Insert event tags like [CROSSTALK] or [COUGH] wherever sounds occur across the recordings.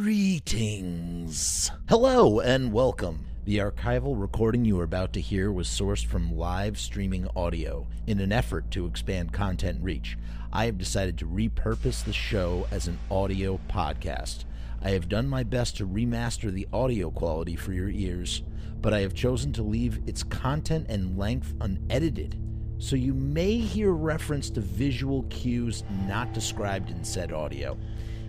Greetings. Hello and welcome. The archival recording you are about to hear was sourced from live streaming audio in an effort to expand content reach. I have decided to repurpose the show as an audio podcast. I have done my best to remaster the audio quality for your ears, but I have chosen to leave its content and length unedited. So you may hear reference to visual cues not described in said audio.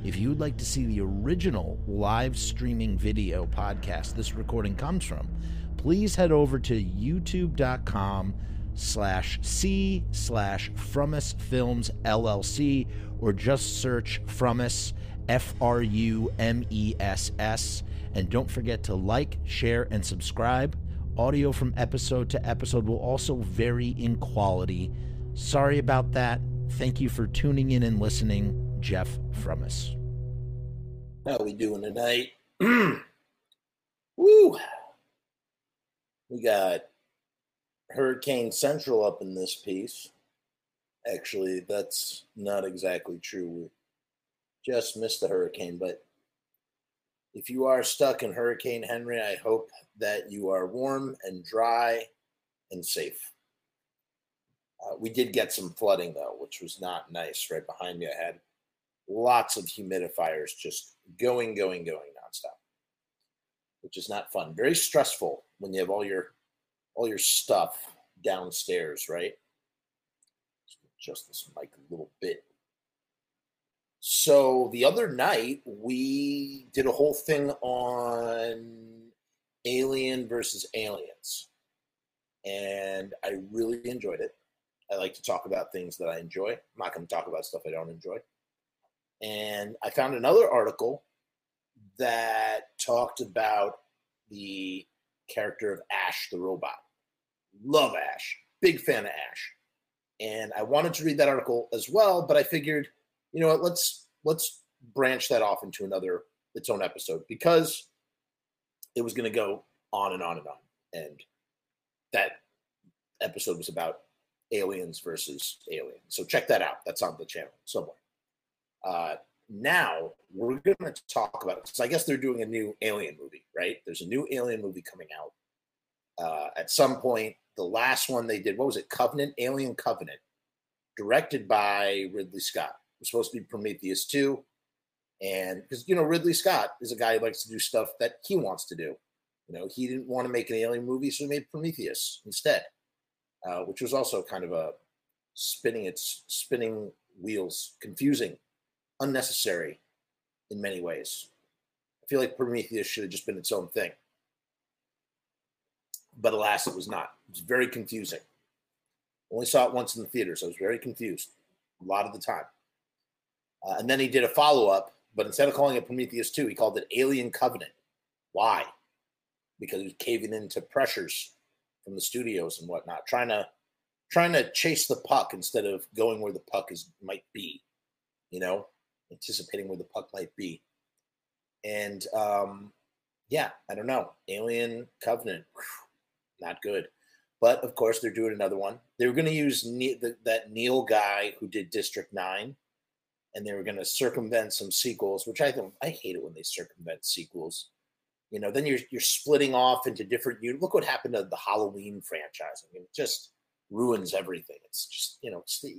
If you would like to see the original live streaming video podcast this recording comes from, please head over to youtube.com slash c slash Frumess Films LLC or just search Frumess F R U M E S S. And don't forget to like, share, and subscribe. Audio from episode to episode will also vary in quality. Sorry about that. Thank you for tuning in and listening. Jeff Frumess. How we doing tonight? [CLEARS THROAT] Woo! We got Hurricane Central up in this piece. Actually, that's not exactly true. We just missed the hurricane, but if you are stuck in Hurricane Henri, I hope that you are warm and dry and safe. Uh, we did get some flooding though, which was not nice. Right behind me, I had lots of humidifiers just going, going, going nonstop, which is not fun. Very stressful when you have all your all your stuff downstairs, right? Just this mic a little bit. So the other night we did a whole thing on Alien versus Aliens, and I really enjoyed it. I like to talk about things that I enjoy. I'm not going to talk about stuff I don't enjoy. And I found another article that talked about the character of Ash the robot. Love Ash, big fan of Ash. And I wanted to read that article as well, but I figured, you know what, let's let's branch that off into another its own episode because it was going to go on and on and on. And that episode was about aliens versus aliens. So check that out. That's on the channel somewhere. Uh, now we're going to talk about because I guess they're doing a new Alien movie, right? There's a new Alien movie coming out. Uh, at some point, the last one they did, what was it? Covenant, Alien Covenant, directed by Ridley Scott. It was supposed to be Prometheus 2. And because, you know, Ridley Scott is a guy who likes to do stuff that he wants to do. You know, he didn't want to make an alien movie, so he made Prometheus instead, uh, which was also kind of a spinning its spinning wheels, confusing unnecessary in many ways. I feel like Prometheus should have just been its own thing. But alas, it was not. It was very confusing. Only saw it once in the theater, so I was very confused a lot of the time. Uh, and then he did a follow up, but instead of calling it Prometheus 2, he called it Alien Covenant. Why? Because he was caving into pressures from the studios and whatnot, trying to trying to chase the puck instead of going where the puck is might be. You know, anticipating where the puck might be. And um, yeah, I don't know. Alien Covenant, whew, not good. But of course, they're doing another one. They were going to use ne- the, that Neill guy who did District Nine, and they were going to circumvent some sequels, which I think I hate it when they circumvent sequels. You know, then you're you're splitting off into different. You look what happened to the Halloween franchise. I mean, it just ruins everything. It's just you know, stay,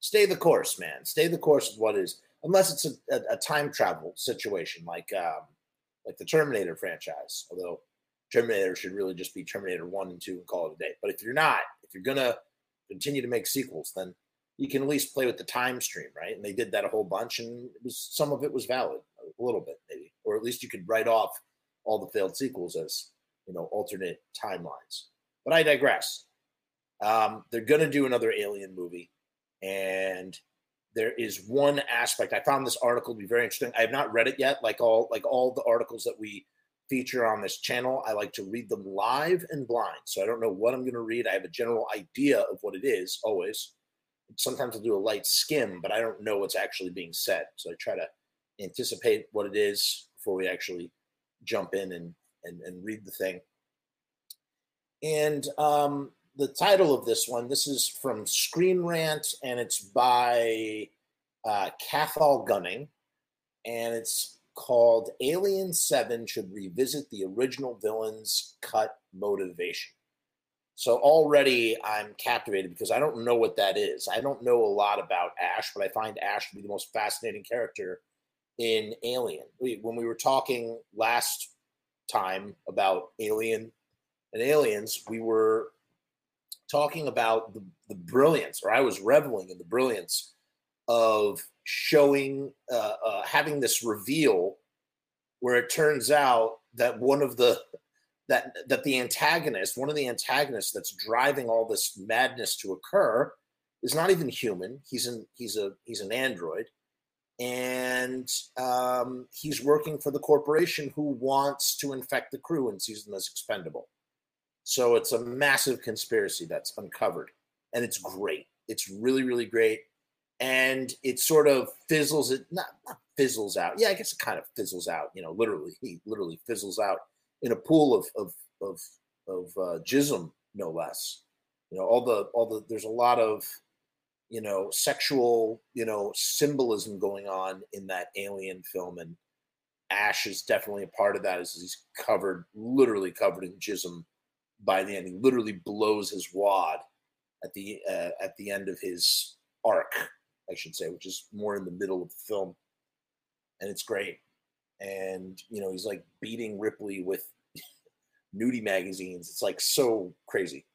stay the course, man. Stay the course of what is unless it's a, a, a time travel situation like um, like the Terminator franchise. Although Terminator should really just be Terminator One and Two and call it a day. But if you're not, if you're gonna continue to make sequels, then you can at least play with the time stream, right? And they did that a whole bunch, and was some of it was valid, a little bit maybe, or at least you could write off all the failed sequels as you know alternate timelines. But I digress. Um, they're gonna do another Alien movie, and there is one aspect. I found this article to be very interesting. I have not read it yet like all like all the articles that we feature on this channel. I like to read them live and blind so i don't know what i'm going to read. I have a general idea of what it is always. Sometimes i'll do a light skim but i don't know what's actually being said so i try to anticipate what it is before we actually jump in and and, and read the thing. And um the title of this one. This is from Screen Rant, and it's by uh, Cathal Gunning, and it's called Alien 7 should revisit the original villain's cut motivation. So already I'm captivated because I don't know what that is. I don't know a lot about Ash, but I find Ash to be the most fascinating character in Alien. When we were talking last time about Alien and Aliens, we were talking about the, the brilliance, or I was reveling in the brilliance of showing, uh, uh, having this reveal where it turns out that one of the that that the antagonist, one of the antagonists that's driving all this madness to occur, is not even human. He's an he's a he's an android, and um, he's working for the corporation who wants to infect the crew and sees them as expendable. So it's a massive conspiracy that's uncovered, and it's great. It's really really great, and it sort of fizzles it not, not fizzles out. Yeah, I guess it kind of fizzles out. You know, literally, [LAUGHS] he literally fizzles out in a pool of of of of uh, jism, no less. You know, all the all the there's a lot of you know sexual you know symbolism going on in that alien film, and Ash is definitely a part of that. As he's covered, literally covered in jism by the end. He literally blows his wad at the uh, at the end of his arc, I should say, which is more in the middle of the film, and it's great. And you know, he's like beating Ripley with [LAUGHS] nudie magazines. It's like so crazy.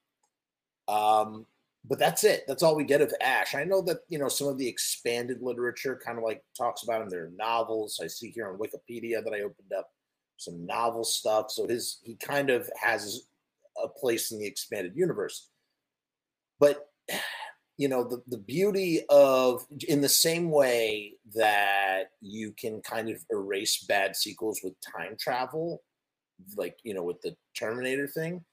Um, but that's it. That's all we get of Ash. I know that you know some of the expanded literature kind of like talks about. There are novels I see here on Wikipedia that I opened up some novel stuff. So his he kind of has a place in the expanded universe. But you know the the beauty of in the same way that you can kind of erase bad sequels with time travel like you know with the Terminator thing,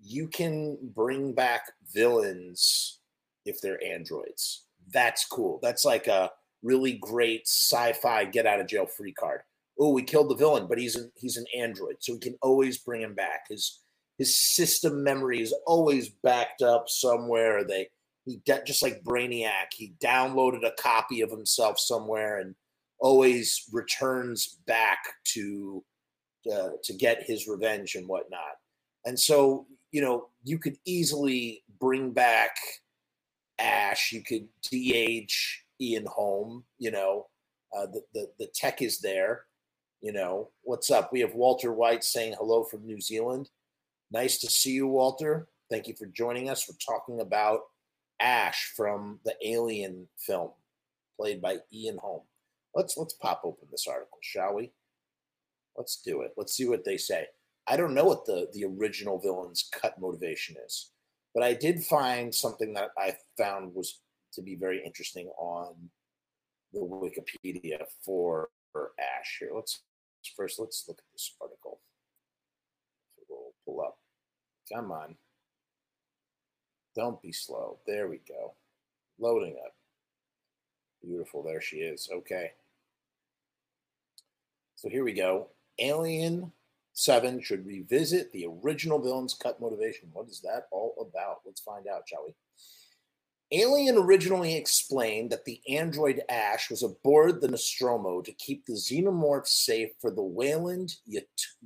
you can bring back villains if they're androids. That's cool. That's like a really great sci-fi get out of jail free card. Oh, we killed the villain, but he's an he's an android, so we can always bring him back. His his system memory is always backed up somewhere. They he de- just like Brainiac, he downloaded a copy of himself somewhere and always returns back to uh, to get his revenge and whatnot. And so, you know, you could easily bring back Ash. You could de-age Ian Holm. You know, uh, the, the the tech is there. You know, what's up? We have Walter White saying hello from New Zealand. Nice to see you, Walter. Thank you for joining us. We're talking about Ash from the Alien film, played by Ian Holm. Let's let's pop open this article, shall we? Let's do it. Let's see what they say. I don't know what the the original villain's cut motivation is, but I did find something that I found was to be very interesting on the Wikipedia for, Ash. Here, let's first let's look at this article. We'll pull up. Come on. Don't be slow. There we go. Loading up. Beautiful. There she is. Okay. So here we go. Alien 7 should revisit the original villain's cut motivation. What is that all about? Let's find out, shall we? Alien originally explained that the android Ash was aboard the Nostromo to keep the xenomorphs safe for the Weyland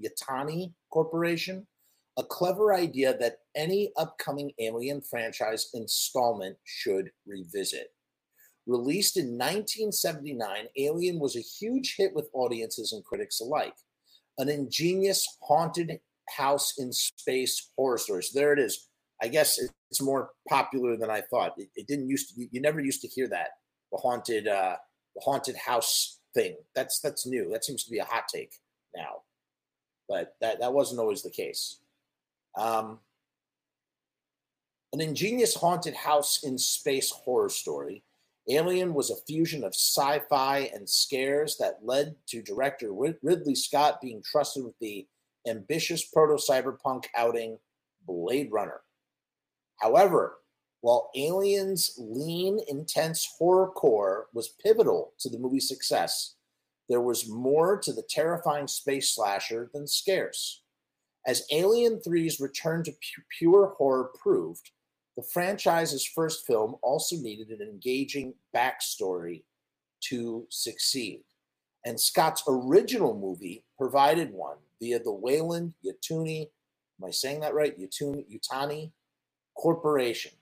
Yutani Corporation, a clever idea that any upcoming Alien franchise installment should revisit. Released in 1979, Alien was a huge hit with audiences and critics alike an ingenious haunted house in space horror story. So there it is. I guess it's more popular than I thought. It, it didn't used to. You never used to hear that the haunted, uh, the haunted house thing. That's that's new. That seems to be a hot take now, but that that wasn't always the case. Um, an ingenious haunted house in space horror story Alien was a fusion of sci fi and scares that led to director Ridley Scott being trusted with the ambitious proto cyberpunk outing Blade Runner. However, while Alien's lean, intense horror core was pivotal to the movie's success, there was more to the terrifying space slasher than scares. As Alien 3's return to pu- pure horror proved, the franchise's first film also needed an engaging backstory to succeed. And Scott's original movie provided one via the Weyland Yutani, am I saying that right? Yutani, Yutani Corporation.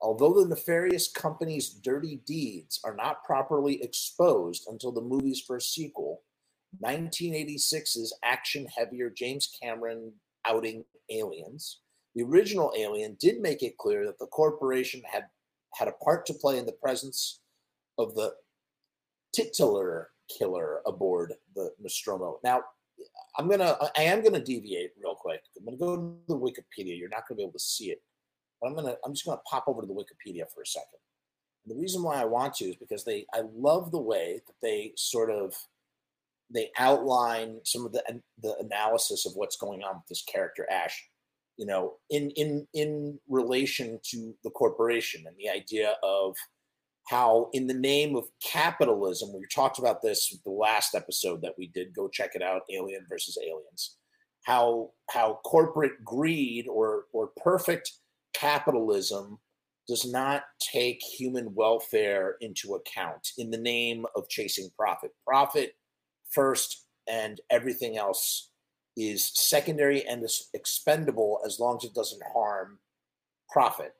Although the nefarious company's dirty deeds are not properly exposed until the movie's first sequel, 1986's action heavier James Cameron outing Aliens, the original Alien did make it clear that the corporation had had a part to play in the presence of the titular killer aboard the Nostromo. Now, I'm gonna, I am gonna deviate real quick. I'm gonna go to the Wikipedia. You're not gonna be able to see it, but I'm gonna, I'm just gonna pop over to the Wikipedia for a second. And the reason why I want to is because they, I love the way that they sort of, they outline some of the the analysis of what's going on with this character Ash you know, in in in relation to the corporation and the idea of how, in the name of capitalism, we talked about this the last episode that we did. Go check it out, Alien versus Aliens. How how corporate greed or or perfect capitalism does not take human welfare into account in the name of chasing profit. Profit first, and everything else is secondary and is expendable as long as it doesn't harm profit.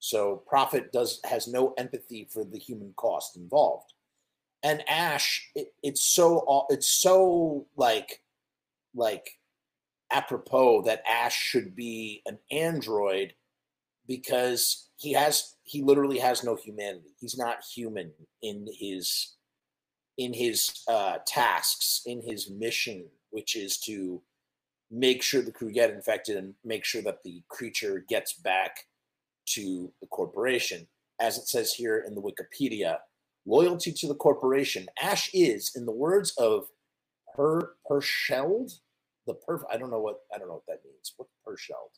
So profit does has no empathy for the human cost involved. And Ash, it, it's so it's so like like apropos that Ash should be an android because he has he literally has no humanity. He's not human in his in his uh, tasks, in his mission, which is to make sure the crew get infected and make sure that the creature gets back to the corporation. As it says here in the Wikipedia, loyalty to the corporation. Ash is, in the words of her Persheld, the perf. I don't know what I don't know what that means. What Persheld?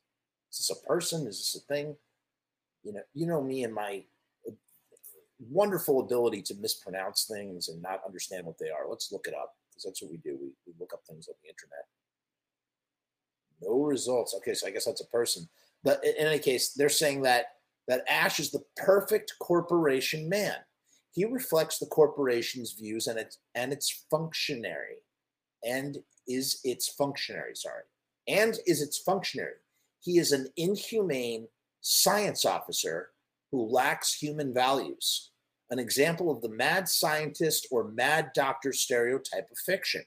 Is this a person? Is this a thing? You know, you know me and my wonderful ability to mispronounce things and not understand what they are. Let's look it up because that's what we do. We, we look up things on the internet. No results. Okay, so I guess that's a person. But in any case, they're saying that that Ash is the perfect corporation man. He reflects the corporation's views and its and its functionary, and is its functionary. Sorry, and is its functionary. He is an inhumane science officer who lacks human values an example of the mad scientist or mad doctor stereotype of fiction.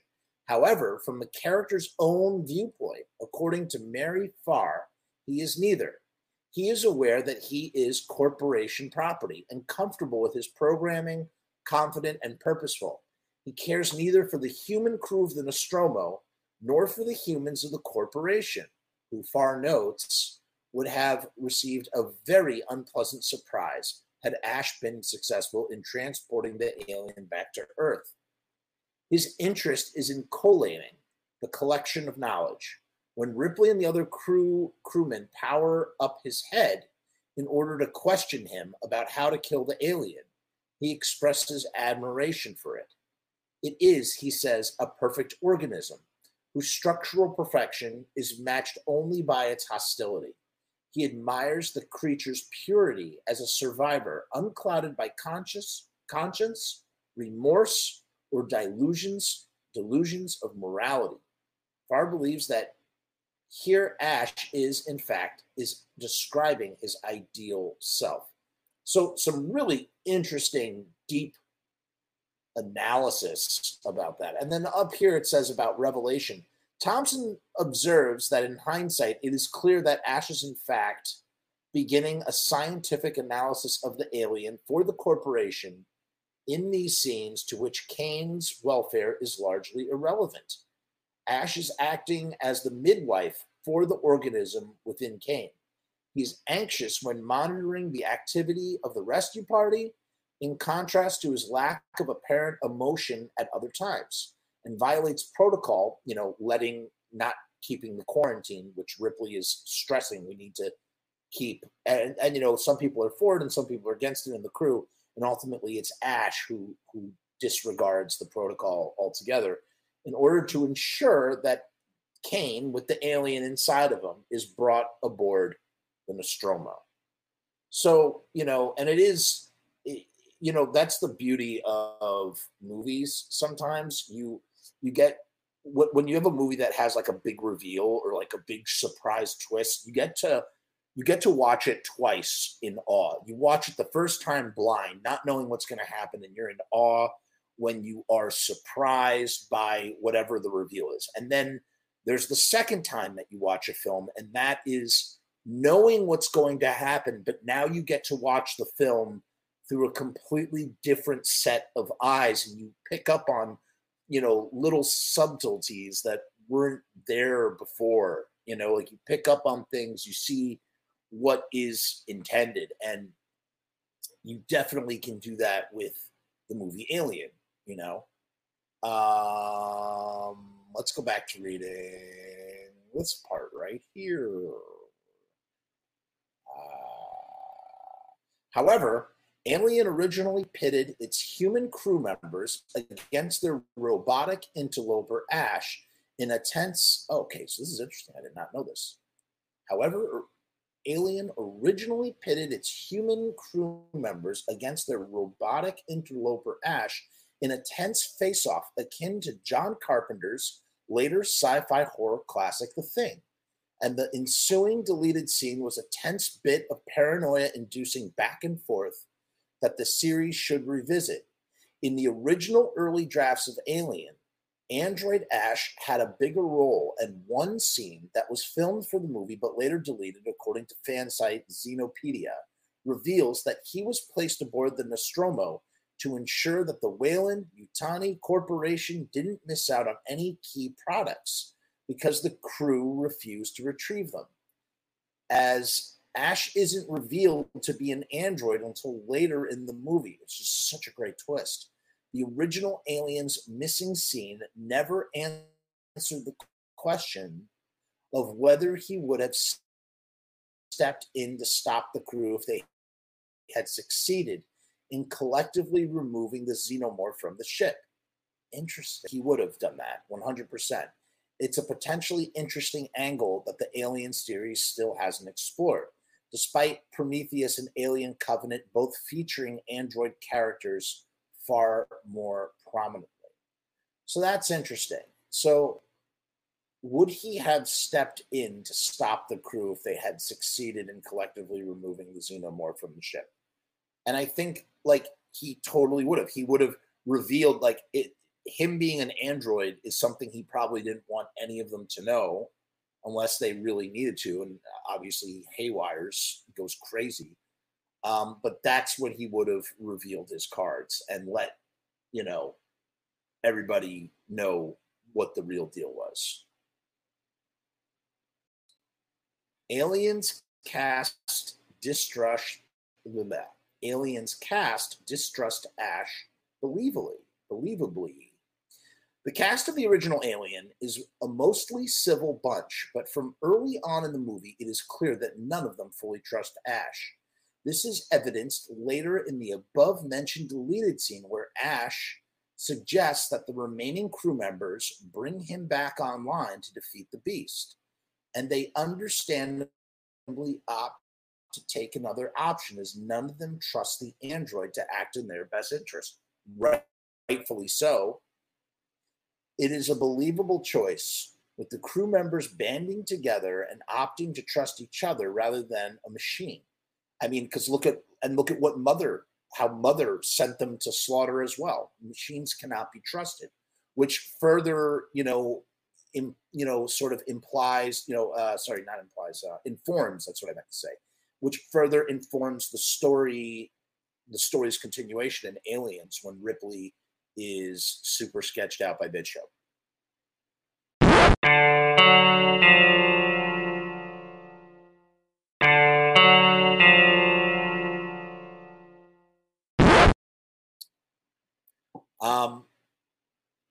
However, from the character's own viewpoint, according to Mary Farr, he is neither. He is aware that he is corporation property and comfortable with his programming, confident and purposeful. He cares neither for the human crew of the Nostromo nor for the humans of the corporation, who Farr notes would have received a very unpleasant surprise had Ash been successful in transporting the alien back to Earth. His interest is in collating, the collection of knowledge. When Ripley and the other crew crewmen power up his head in order to question him about how to kill the alien, he expresses admiration for it. It is, he says, a perfect organism whose structural perfection is matched only by its hostility. He admires the creature's purity as a survivor, unclouded by conscious conscience, remorse, or delusions, delusions of morality. Farr believes that here Ash is, in fact, is describing his ideal self. So some really interesting, deep analysis about that. And then up here it says about revelation. Thompson observes that in hindsight, it is clear that Ash is in fact beginning a scientific analysis of the alien for the corporation in these scenes to which Kane's welfare is largely irrelevant. Ash is acting as the midwife for the organism within Kane. He's anxious when monitoring the activity of the rescue party, in contrast to his lack of apparent emotion at other times and violates protocol, you know, letting not keeping the quarantine, which Ripley is stressing we need to keep. And, and you know, some people are for it and some people are against it in the crew. And ultimately, it's Ash who who disregards the protocol altogether in order to ensure that Kane, with the alien inside of him, is brought aboard the Nostromo. So you know, and it is you know that's the beauty of movies. Sometimes you you get when you have a movie that has like a big reveal or like a big surprise twist, you get to you get to watch it twice in awe. You watch it the first time blind, not knowing what's going to happen, and you're in awe when you are surprised by whatever the reveal is. And then there's the second time that you watch a film, and that is knowing what's going to happen, but now you get to watch the film through a completely different set of eyes, and you pick up on, you know, little subtleties that weren't there before. You know, like you pick up on things, you see what is intended. And you definitely can do that with the movie Alien, you know. Um, let's go back to reading this part right here. Uh, however, Alien originally pitted its human crew members against their robotic interloper Ash in a tense. Okay, so this is interesting. I did not know this. However, Alien originally pitted its human crew members against their robotic interloper Ash in a tense face off akin to John Carpenter's later sci fi horror classic, The Thing. And the ensuing deleted scene was a tense bit of paranoia inducing back and forth that the series should revisit. In the original early drafts of Alien, Android Ash had a bigger role and one scene that was filmed for the movie but later deleted, according to fan site Xenopedia, reveals that he was placed aboard the Nostromo to ensure that the Weyland-Yutani Corporation didn't miss out on any key products because the crew refused to retrieve them. As Ash isn't revealed to be an android until later in the movie, which is such a great twist the original Aliens missing scene never answered the question of whether he would have stepped in to stop the crew if they had succeeded in collectively removing the xenomorph from the ship. Interesting. He would have done that 100%. It's a potentially interesting angle that the Alien series still hasn't explored, despite Prometheus and Alien Covenant both featuring android characters far more prominently. So that's interesting. So, would he have stepped in to stop the crew if they had succeeded in collectively removing the xenomorph from the ship? And I think, like, he totally would have. He would have revealed, like, it. Him being an android is something he probably didn't want any of them to know, unless they really needed to. And obviously, Haywires goes crazy. Um, but that's when he would have revealed his cards and let, you know, everybody know what the real deal was. Aliens cast distrust Aliens cast distrust Ash believably, believably. The cast of the original Alien is a mostly civil bunch, but from early on in the movie, it is clear that none of them fully trust Ash. This is evidenced later in the above mentioned deleted scene where Ash suggests that the remaining crew members bring him back online to defeat the beast. And they understandably opt to take another option as none of them trust the android to act in their best interest. Rightfully so. It is a believable choice, with the crew members banding together and opting to trust each other rather than a machine. I mean, because look at and look at what Mother, how Mother sent them to slaughter as well. Machines cannot be trusted, which further, you know, in, you know, sort of implies, you know, uh, sorry, not implies, uh, informs. That's what I meant to say, which further informs the story, the story's continuation in Aliens when Ripley is super sketched out by Bishop. Um,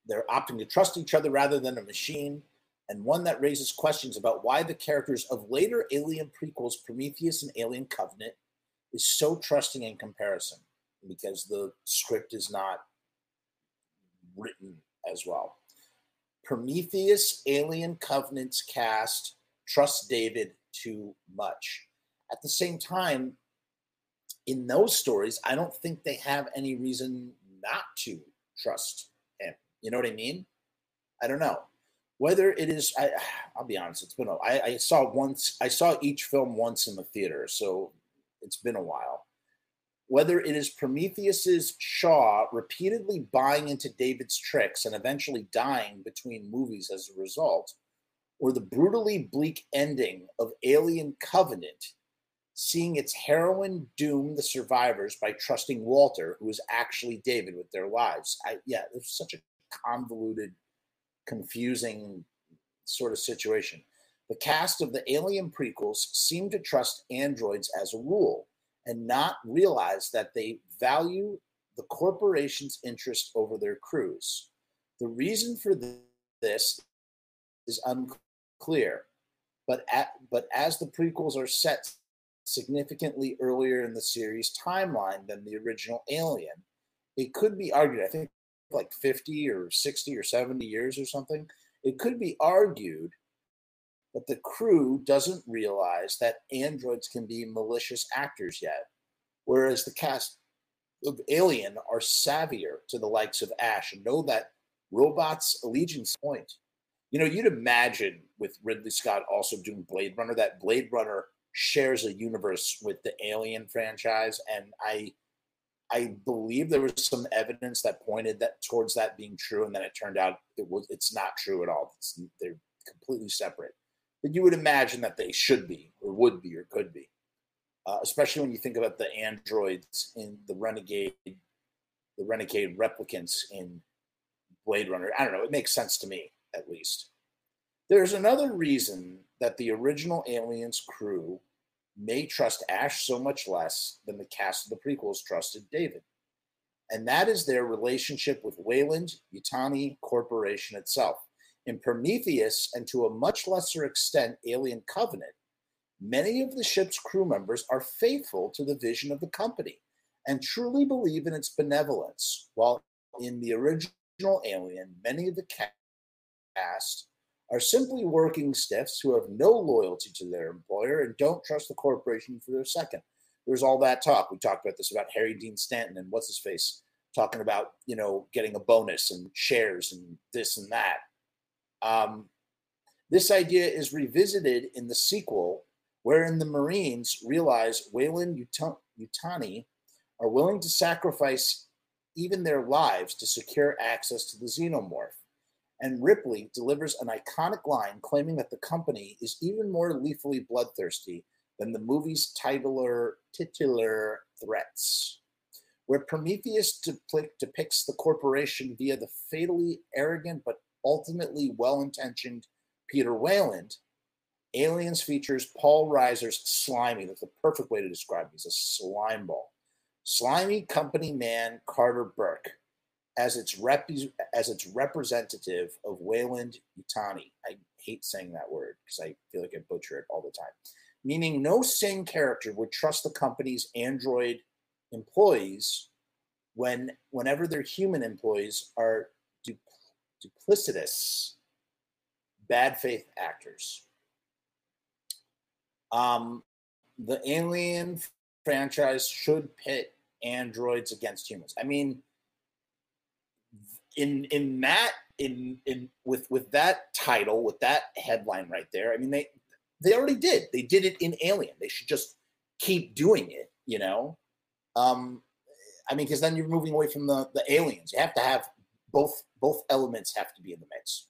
they're opting to trust each other rather than a machine, and one that raises questions about why the characters of later Alien prequels, Prometheus and Alien Covenant, is so trusting in comparison because the script is not written as well. Prometheus, Alien Covenant's cast trust David too much. At the same time, in those stories, I don't think they have any reason not to trust him. You know what I mean? I don't know whether it is. I, I'll be honest. It's been. A, I, I saw once. I saw each film once in the theater, so it's been a while. Whether it is Prometheus's Shaw repeatedly buying into David's tricks and eventually dying between movies as a result, or the brutally bleak ending of Alien Covenant seeing its heroine doom the survivors by trusting Walter, who is actually David, with their lives. I, yeah, it was such a convoluted, confusing sort of situation. The cast of the Alien prequels seem to trust androids as a rule and not realize that they value the corporation's interest over their crews. The reason for this is unclear, but at, but as the prequels are set significantly earlier in the series timeline than the original Alien. It could be argued, I think like 50 or 60 or 70 years or something, it could be argued that the crew doesn't realize that androids can be malicious actors yet, whereas the cast of Alien are savvier to the likes of Ash and know that robots' allegiance point. You know, you'd imagine with Ridley Scott also doing Blade Runner that Blade Runner shares a universe with the Alien franchise, and I I believe there was some evidence that pointed that towards that being true, and then it turned out it was it's not true at all. It's, they're completely separate. But you would imagine that they should be, or would be, or could be, uh, especially when you think about the androids in the Renegade, the Renegade replicants in Blade Runner. I don't know. It makes sense to me, at least. There's another reason that the original Aliens crew may trust Ash so much less than the cast of the prequels trusted David. And that is their relationship with Weyland Yutani Corporation itself. In Prometheus, and to a much lesser extent, Alien Covenant, many of the ship's crew members are faithful to the vision of the company and truly believe in its benevolence, while in the original Alien, many of the cast are simply working stiffs who have no loyalty to their employer and don't trust the corporation for their second. There's all that talk. We talked about this about Harry Dean Stanton and what's his face talking about, you know, getting a bonus and shares and this and that. Um, this idea is revisited in the sequel, wherein the Marines realize Weyland Yutani are willing to sacrifice even their lives to secure access to the xenomorph and Ripley delivers an iconic line claiming that the company is even more lethally bloodthirsty than the movie's titular, titular threats. Where Prometheus depicts the corporation via the fatally arrogant but ultimately well intentioned Peter Weyland, Aliens features Paul Reiser's slimy. That's the perfect way to describe him. He's a slime ball. Slimy company man Carter Burke as its rep as its representative of Weyland Utani. I hate saying that word because I feel like I butcher it all the time. Meaning, no sane character would trust the company's android employees when whenever their human employees are duplicitous, bad faith actors. Um, the Alien franchise should pit androids against humans. I mean in in that in in with with that title with that headline right there i mean they they already did they did it in alien they should just keep doing it you know um i mean because then you're moving away from the the aliens you have to have both both elements have to be in the mix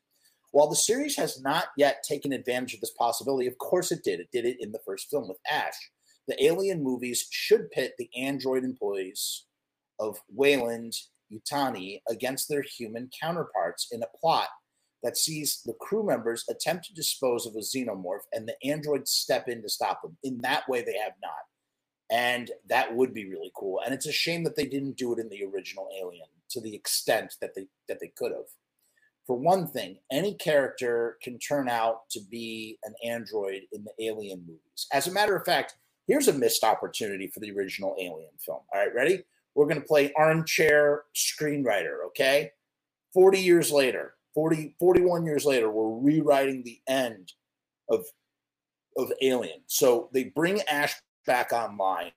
while the series has not yet taken advantage of this possibility of course it did it did it in the first film with ash the alien movies should pit the android employees of Weyland Utani against their human counterparts in a plot that sees the crew members attempt to dispose of a xenomorph and the androids step in to stop them. In that way, they have not. And that would be really cool. And it's a shame that they didn't do it in the original Alien to the extent that they that they could have. For one thing, any character can turn out to be an android in the Alien movies. As a matter of fact, here's a missed opportunity for the original Alien film. All right, ready? We're going to play armchair screenwriter, okay? 40 years later, 40, 41 years later, we're rewriting the end of, of Alien. So they bring Ash back online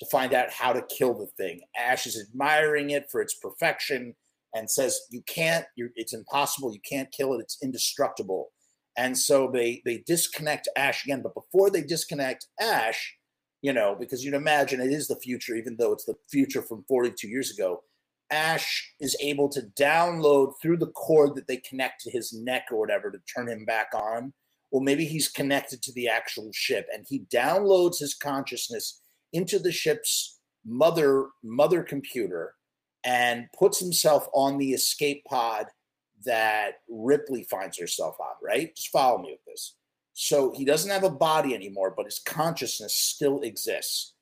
to find out how to kill the thing. Ash is admiring it for its perfection and says, "You can't. it's impossible. You can't kill it. It's indestructible." And so they they disconnect Ash again. But before they disconnect Ash, you know, because you'd imagine it is the future, even though it's the future from 42 years ago. Ash is able to download through the cord that they connect to his neck or whatever to turn him back on. Well, maybe he's connected to the actual ship and he downloads his consciousness into the ship's mother mother computer and puts himself on the escape pod that Ripley finds herself on, right? Just follow me with this. So he doesn't have a body anymore, but his consciousness still exists.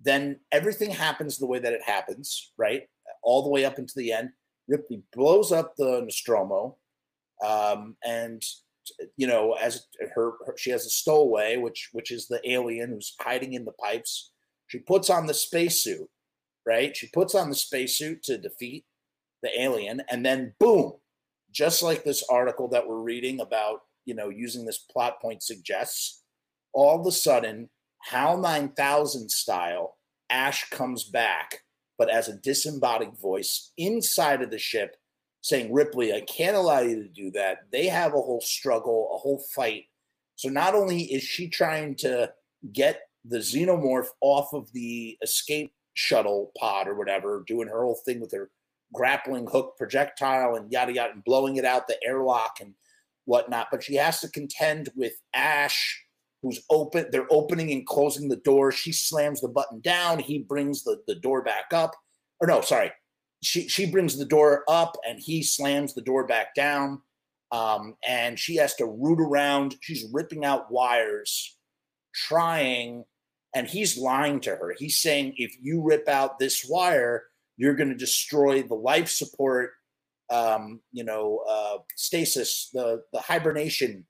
Then everything happens the way that it happens, right? All the way up into the end. Ripley blows up the Nostromo, um, and you know, as her, her, she has a stowaway, which which is the alien who's hiding in the pipes. She puts on the spacesuit, right? She puts on the spacesuit to defeat the alien, and then boom, just like this article that we're reading about, you know, using this plot point suggests, all of a sudden, HAL 9000 style, Ash comes back, but as a disembodied voice inside of the ship saying, Ripley, I can't allow you to do that. They have a whole struggle, a whole fight. So not only is she trying to get the xenomorph off of the escape shuttle pod or whatever, doing her whole thing with her grappling hook projectile and yada yada, and blowing it out the airlock and whatnot. But she has to contend with Ash, who's open. They're opening and closing the door. She slams the button down. He brings the, the door back up. Or no, sorry, she she brings the door up and he slams the door back down. Um, and she has to root around. She's ripping out wires, trying, and he's lying to her. He's saying, if you rip out this wire, you're going to destroy the life support, um, you know, uh, stasis, the the hibernation,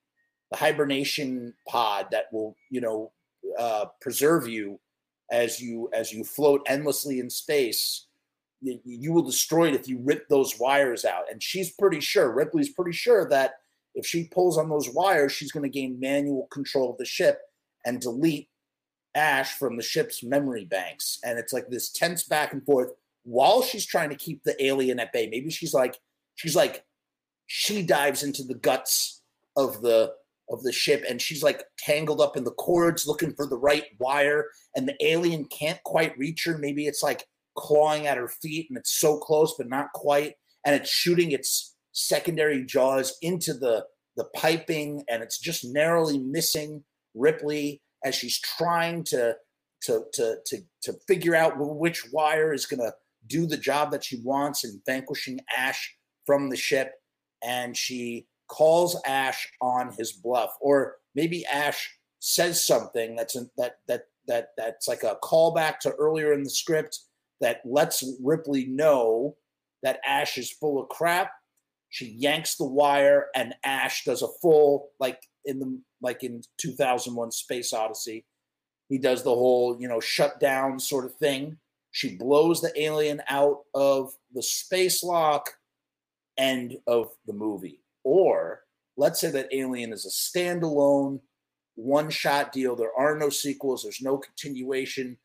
the hibernation pod that will, you know, uh, preserve you as you as you float endlessly in space you will destroy it if you rip those wires out. And she's pretty sure, Ripley's pretty sure that if she pulls on those wires, she's going to gain manual control of the ship and delete Ash from the ship's memory banks. And it's like this tense back and forth while she's trying to keep the alien at bay. Maybe she's like, she's like, she dives into the guts of the of the ship and she's like tangled up in the cords looking for the right wire and the alien can't quite reach her maybe it's like clawing at her feet and it's so close but not quite and it's shooting its secondary jaws into the the piping and it's just narrowly missing Ripley as she's trying to to to to, to figure out which wire is going to do the job that she wants in vanquishing Ash from the ship and she calls Ash on his bluff or maybe Ash says something that's that that that that's like a callback to earlier in the script that lets Ripley know that Ash is full of crap. She yanks the wire, and Ash does a full like in the like in 2001 Space Odyssey. He does the whole you know shut down sort of thing. She blows the alien out of the space lock. End of the movie. Or let's say that Alien is a standalone one shot deal. There are no sequels. There's no continuation.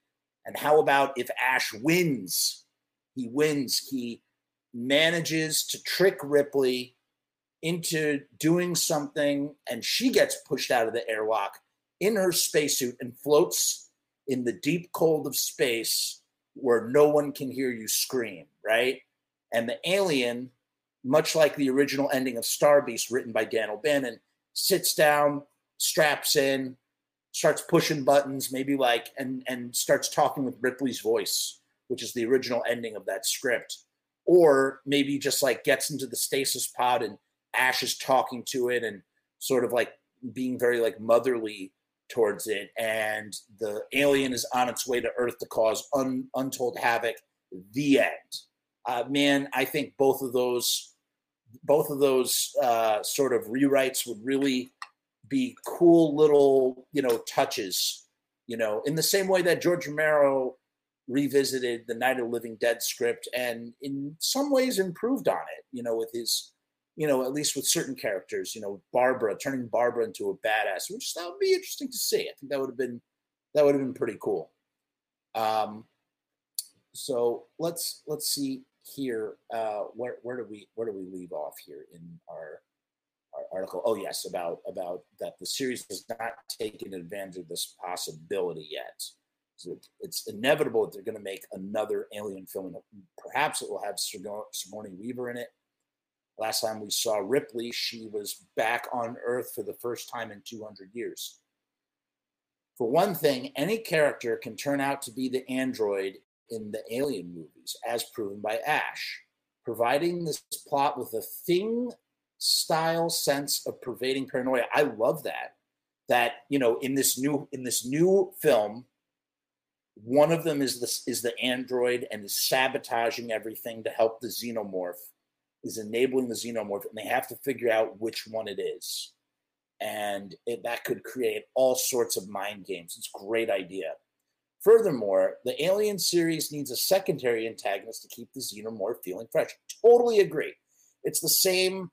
And how about if Ash wins? He wins. He manages to trick Ripley into doing something, and she gets pushed out of the airlock in her spacesuit and floats in the deep cold of space where no one can hear you scream, right? And the alien, much like the original ending of Star Beast, written by Dan O'Bannon, sits down, straps in, starts pushing buttons, maybe like and and starts talking with Ripley's voice, which is the original ending of that script, or maybe just like gets into the stasis pod and Ash is talking to it and sort of like being very like motherly towards it, and the alien is on its way to Earth to cause un, untold havoc. The end. Uh, man, I think both of those, both of those uh, sort of rewrites would really be cool little you know touches you know in the same way that george romero revisited the night of living dead script and in some ways improved on it you know with his you know at least with certain characters you know barbara turning barbara into a badass which that would be interesting to see i think that would have been that would have been pretty cool Um, so let's let's see here. Uh, where where do we where do we leave off here in our our article? Oh yes, about about that the series has not taken advantage of this possibility yet. So it's inevitable that they're going to make another Alien film. Perhaps it will have Sigourney Weaver in it. Last time we saw Ripley, she was back on Earth for the first time in 200 years. For one thing, any character can turn out to be the android in the Alien movies, as proven by Ash, providing this plot with a thing style sense of pervading paranoia. I love that. That you know, in this new in this new film, one of them is this is the android and is sabotaging everything to help the xenomorph, is enabling the xenomorph, and they have to figure out which one it is. And it, that could create all sorts of mind games. It's a great idea. Furthermore, the Alien series needs a secondary antagonist to keep the xenomorph feeling fresh. Totally agree. It's the same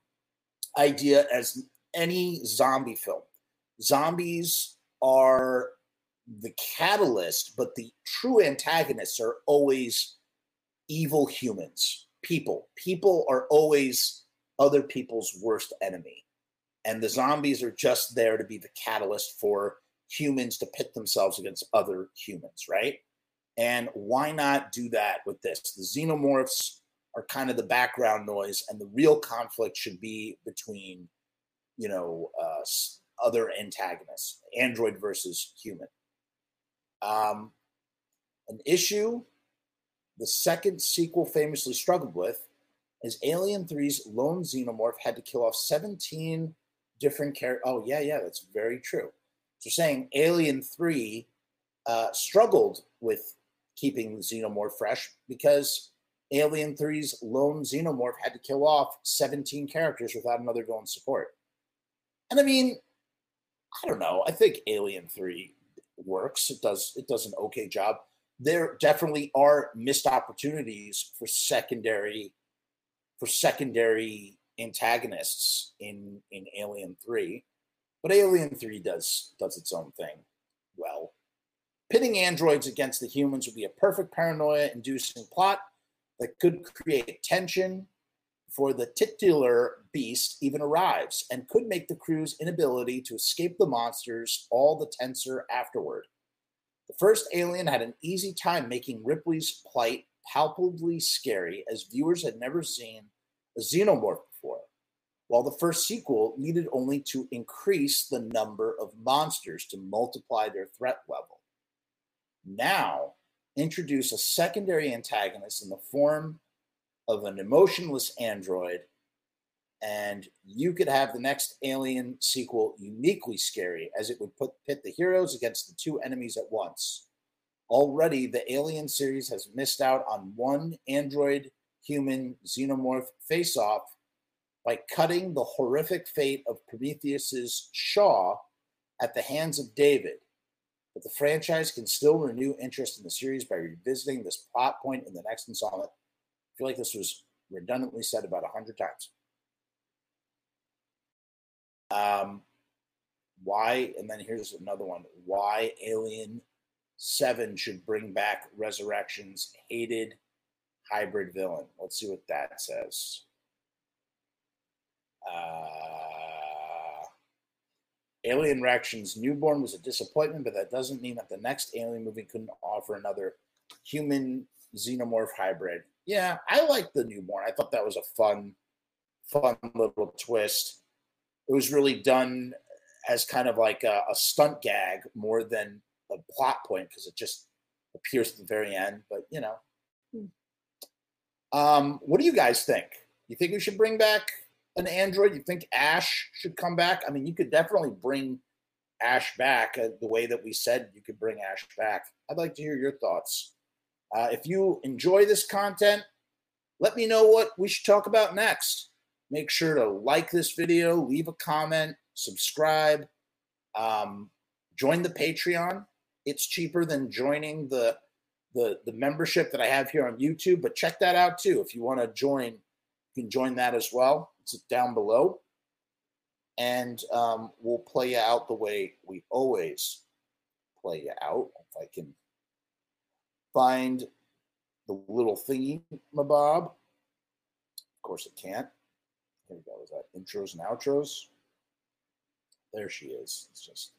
idea as any zombie film. Zombies are the catalyst, but the true antagonists are always evil humans, people. People are always other people's worst enemy. And the zombies are just there to be the catalyst for humans to pit themselves against other humans, right? And why not do that with this? The xenomorphs are kind of the background noise, and the real conflict should be between, you know, uh, other antagonists, android versus human. Um, an issue the second sequel famously struggled with is Alien 3's lone xenomorph had to kill off 17 different characters. Oh, yeah, yeah, that's very true. So saying Alien 3 uh, struggled with keeping the xenomorph fresh because Alien 3's lone xenomorph had to kill off 17 characters without another villain support. And I mean, I don't know. I think Alien 3 works. It does it does an okay job. There definitely are missed opportunities for secondary for secondary antagonists in in Alien 3. But Alien 3 does does its own thing well. Pitting androids against the humans would be a perfect paranoia inducing plot that could create tension before the titular beast even arrives and could make the crew's inability to escape the monsters all the tenser afterward. The first alien had an easy time making Ripley's plight palpably scary as viewers had never seen a xenomorph before while the first sequel needed only to increase the number of monsters to multiply their threat level. Now, introduce a secondary antagonist in the form of an emotionless android, and you could have the next Alien sequel uniquely scary as it would put pit the heroes against the two enemies at once. Already, the Alien series has missed out on one android human xenomorph face off by cutting the horrific fate of Prometheus's Shaw at the hands of David. But the franchise can still renew interest in the series by revisiting this plot point in the next installment. I feel like this was redundantly said about a hundred times. Um, why? And then here's another one: Why Alien Seven should bring back Resurrection's hated hybrid villain? Let's see what that says. Uh, Alien Resurrection's Newborn was a disappointment, but that doesn't mean that the next Alien movie couldn't offer another human xenomorph hybrid. Yeah, I like the Newborn. I thought that was a fun, fun little twist. It was really done as kind of like a, a stunt gag more than a plot point because it just appears at the very end. But you know, hmm. um, what do you guys think? You think we should bring back an android? You think Ash should come back? I mean, you could definitely bring Ash back uh, the way that we said you could bring Ash back. I'd like to hear your thoughts. Uh, if you enjoy this content, let me know what we should talk about next. Make sure to like this video, leave a comment, subscribe, um, join the Patreon. It's cheaper than joining the, the the membership that I have here on YouTube, but check that out too. If you want to join, you can join that as well It's down below, and um, we'll play you out the way we always play you out. If I can find the little thingy, mabob. Of course, it can't. Here we go. Is that intros and outros? There she is. It's just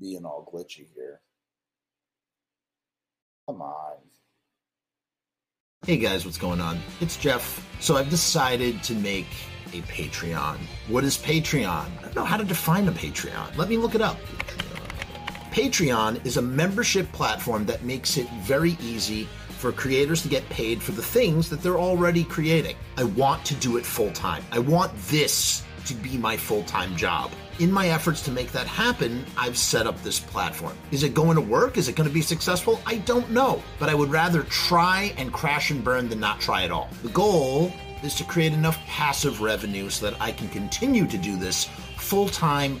being all glitchy here. Come on. Hey guys, what's going on? It's Jeff. So I've decided to make a Patreon. What is Patreon? I don't know how to define a Patreon. Let me look it up. Patreon is a membership platform that makes it very easy for creators to get paid for the things that they're already creating. I want to do it full time. I want this to be my full time job. In my efforts to make that happen, I've set up this platform. Is it going to work? Is it going to be successful? I don't know, but I would rather try and crash and burn than not try at all. The goal is to create enough passive revenue so that I can continue to do this full time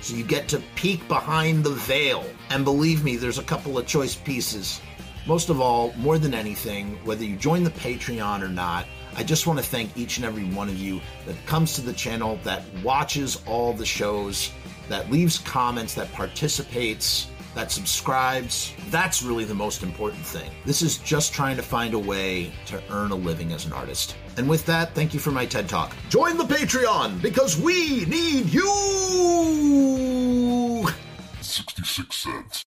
So you get to peek behind the veil. And believe me, there's a couple of choice pieces. Most of all, more than anything, whether you join the Patreon or not, I just want to thank each and every one of you that comes to the channel, that watches all the shows, that leaves comments, that participates, that subscribes. That's really the most important thing. This is just trying to find a way to earn a living as an artist. And with that, thank you for my TED Talk. Join the Patreon because we need you! 66 cents.